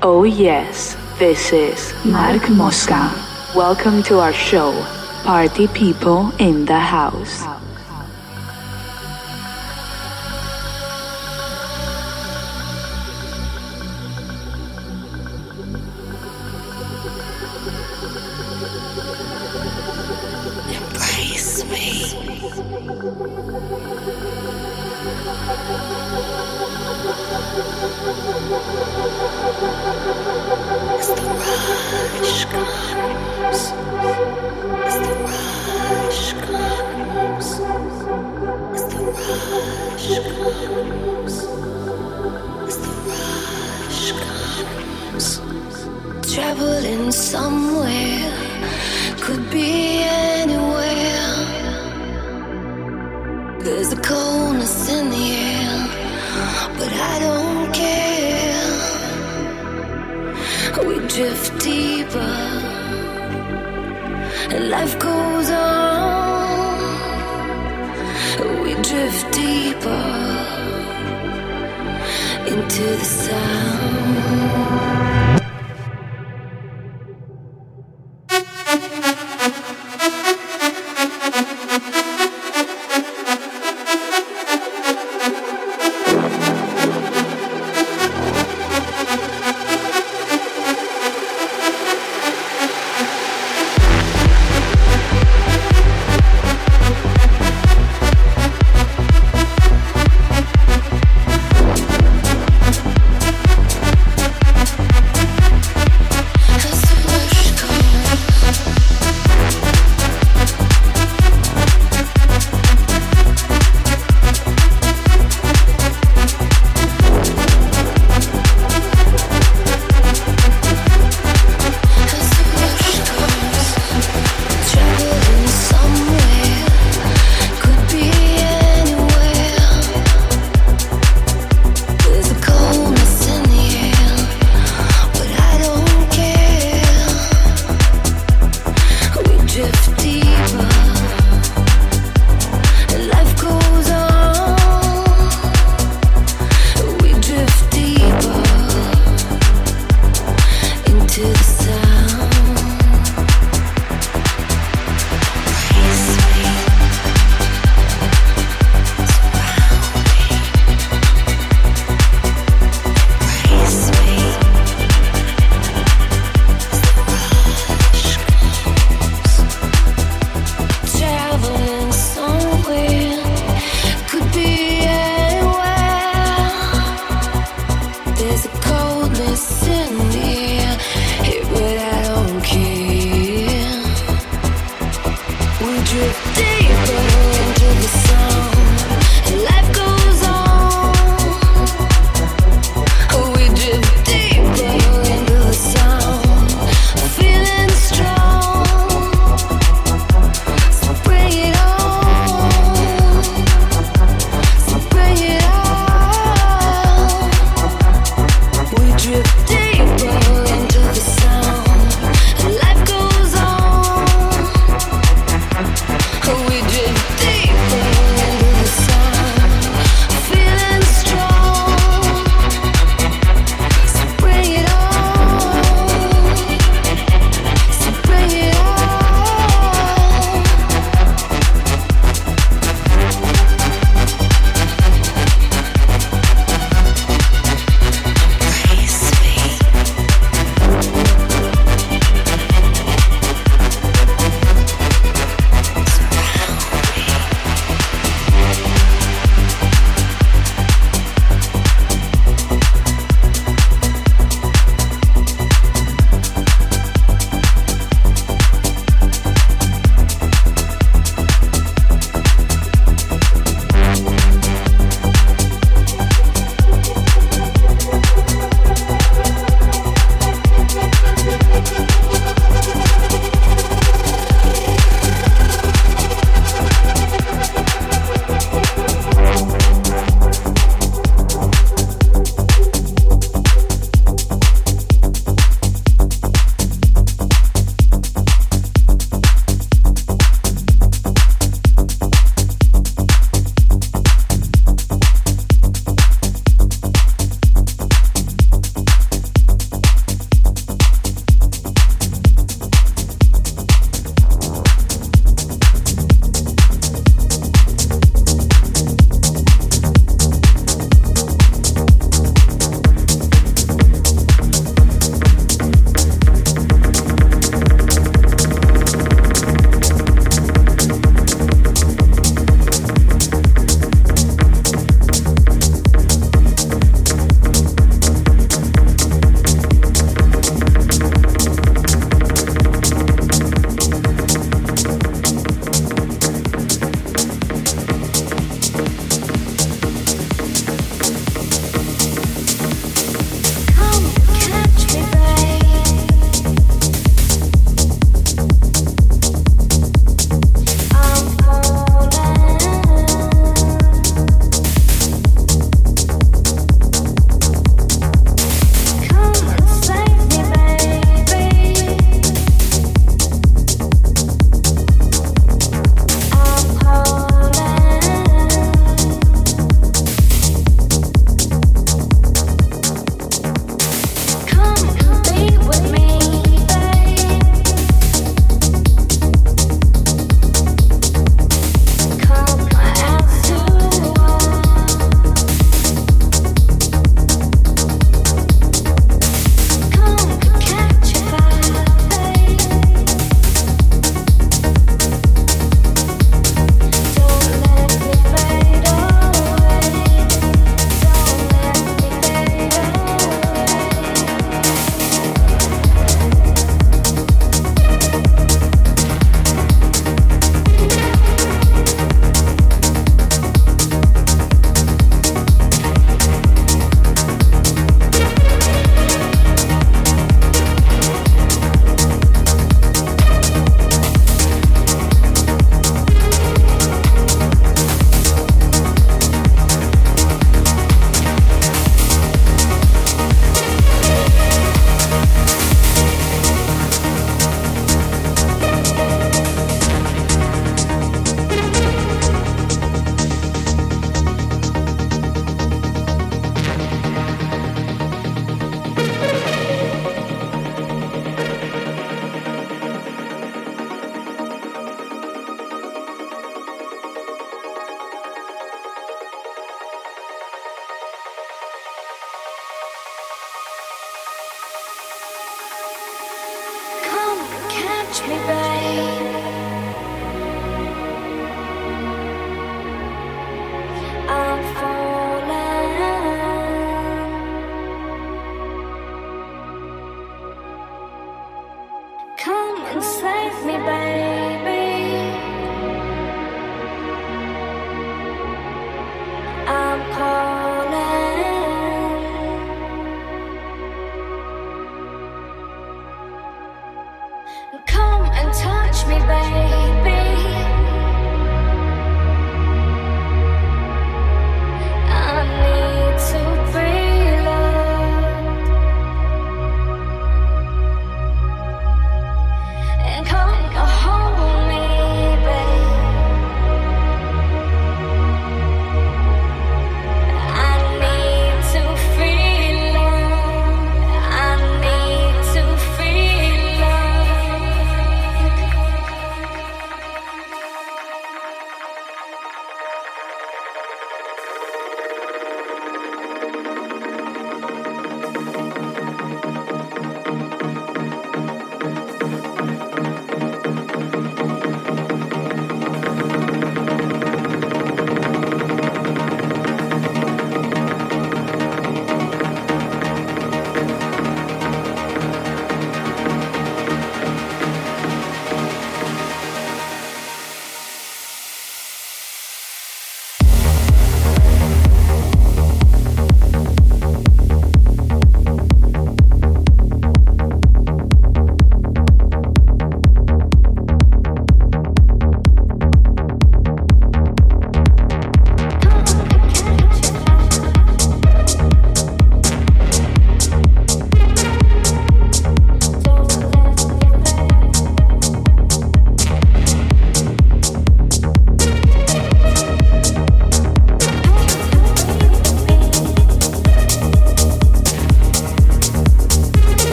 Oh, yes, this is Mark Mosca. Welcome to our show, Party People in the House.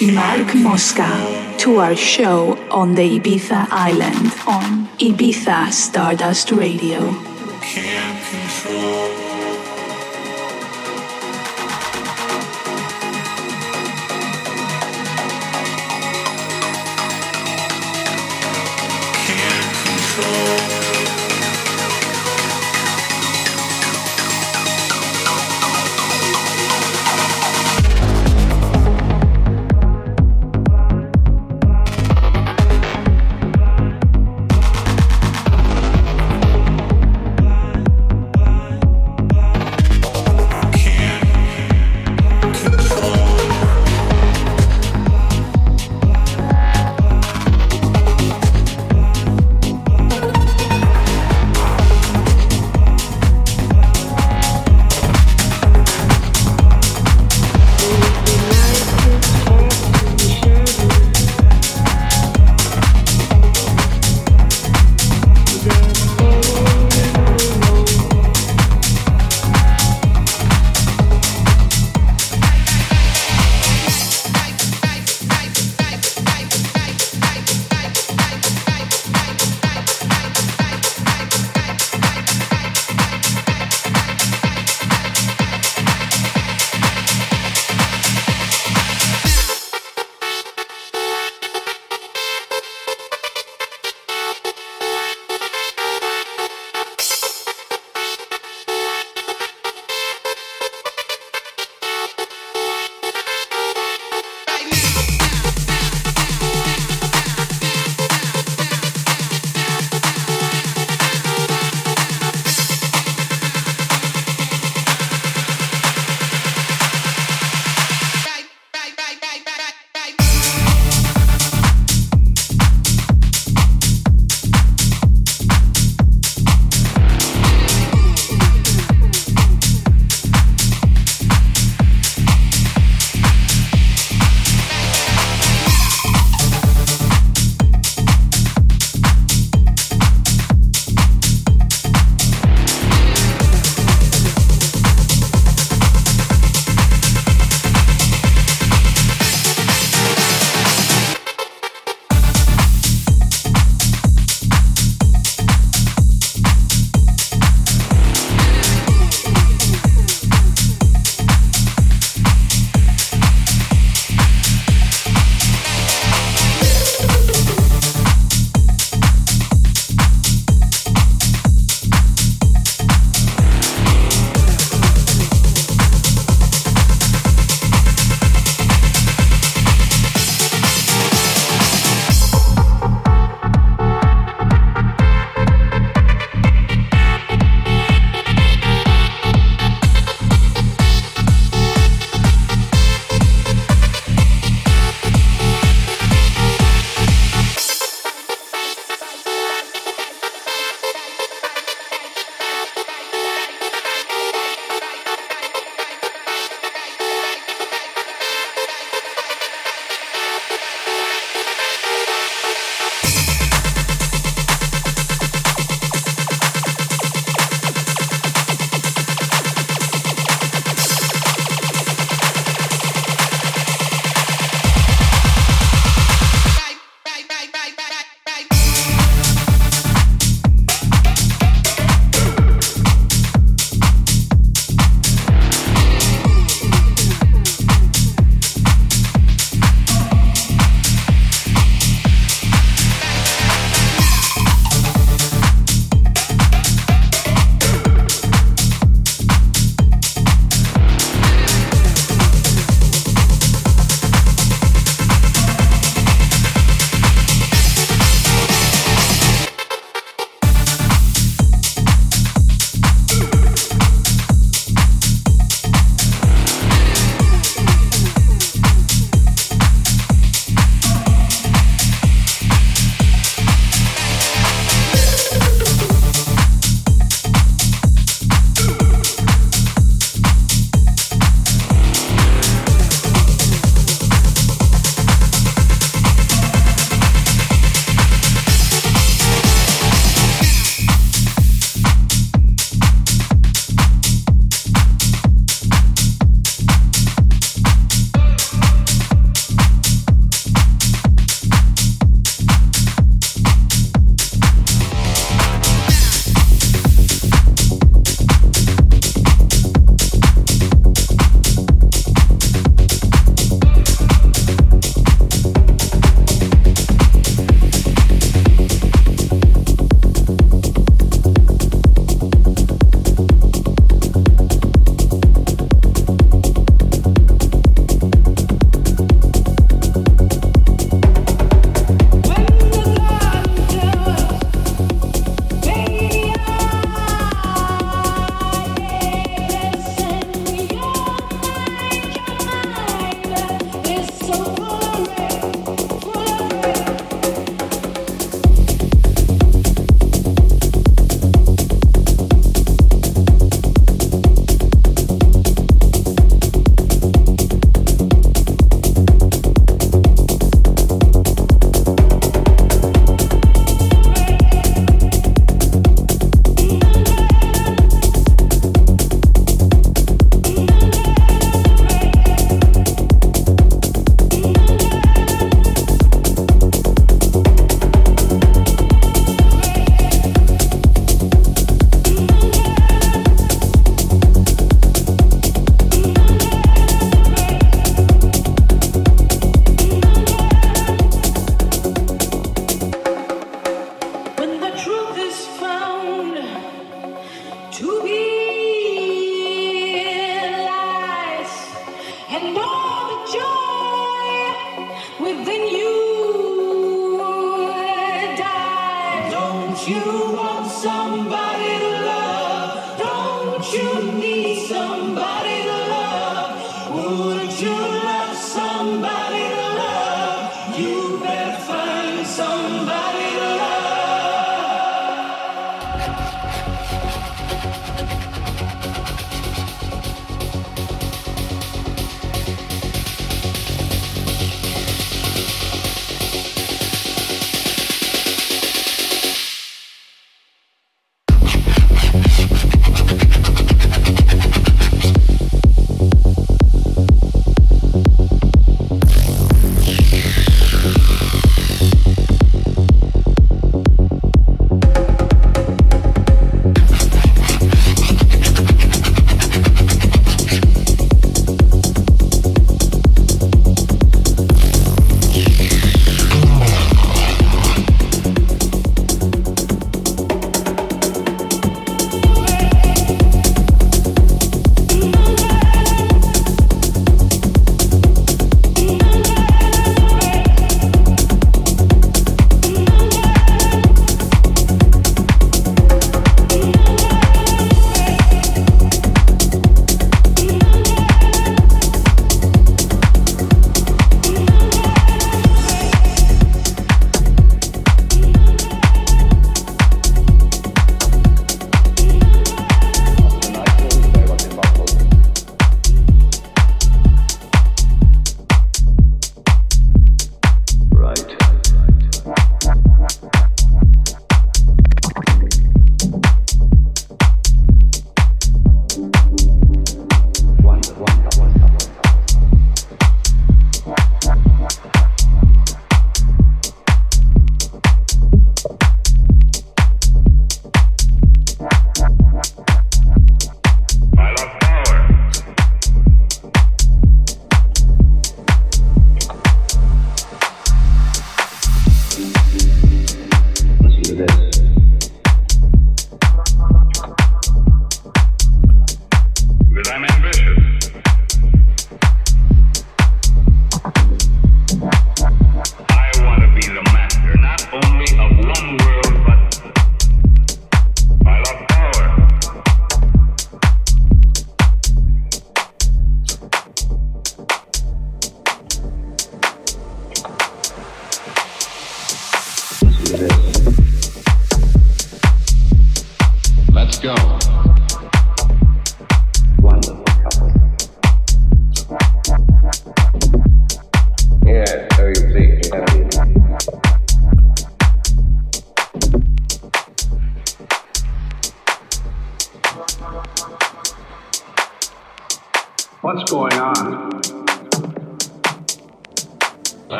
Mark Mosca to our show on the Ibiza Island on Ibiza Stardust Radio.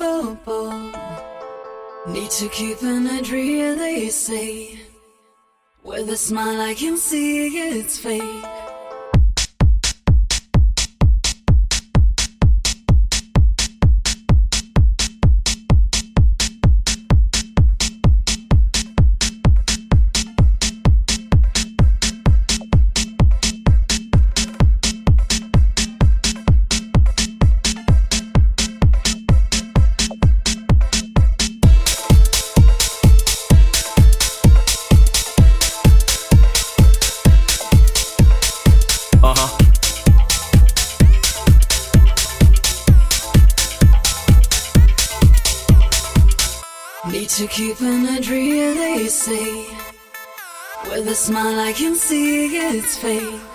Oh, oh. to keep keeping it really safe. With a smile, I can see it's fake. A smile, I can see it's fake.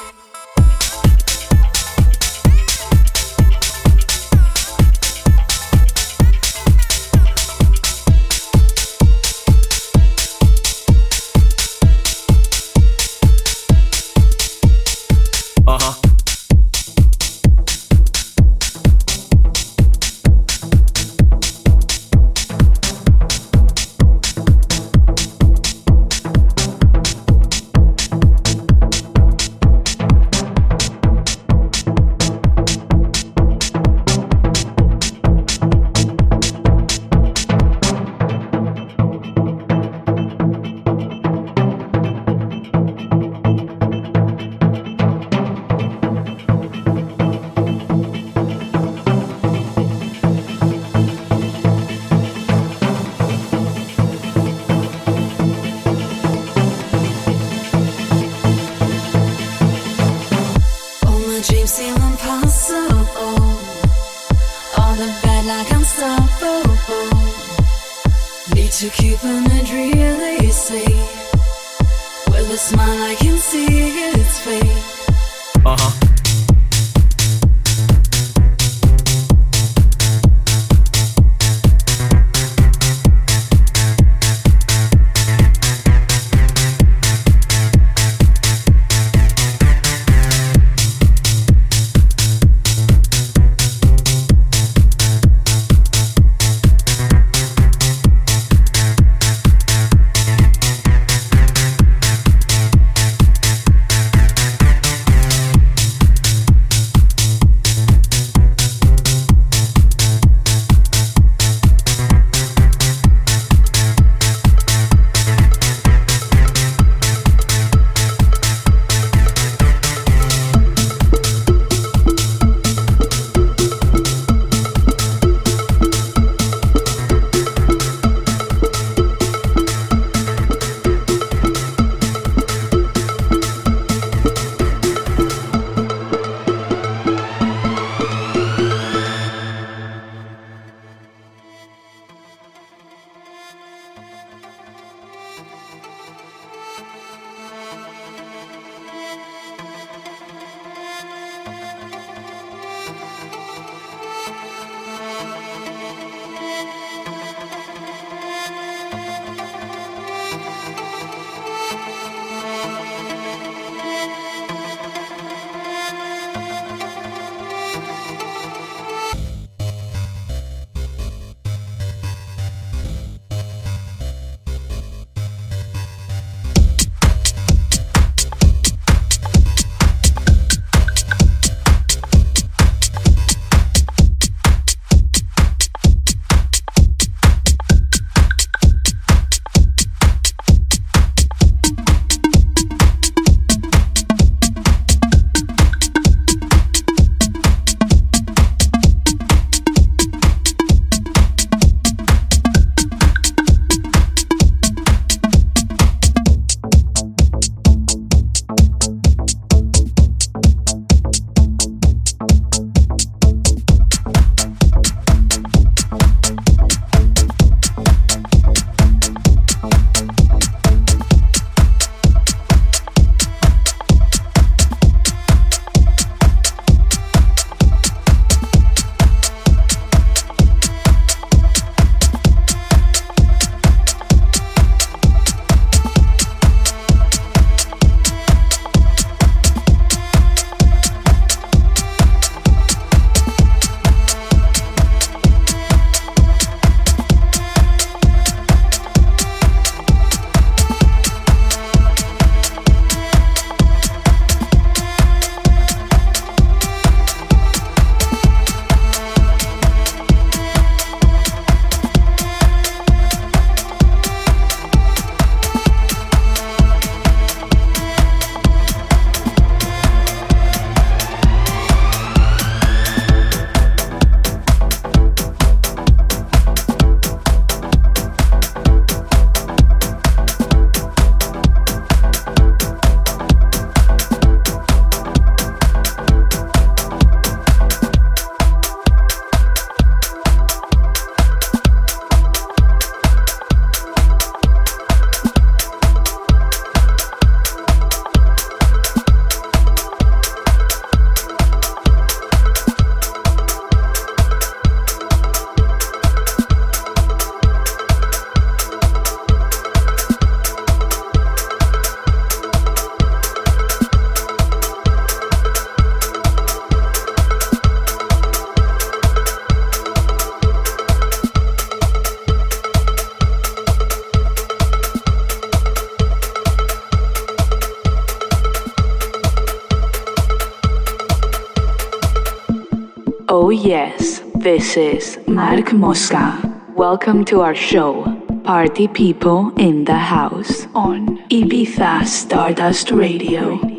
This is Mark Mosca. Welcome to our show, Party People in the House, on Ibiza Stardust Radio.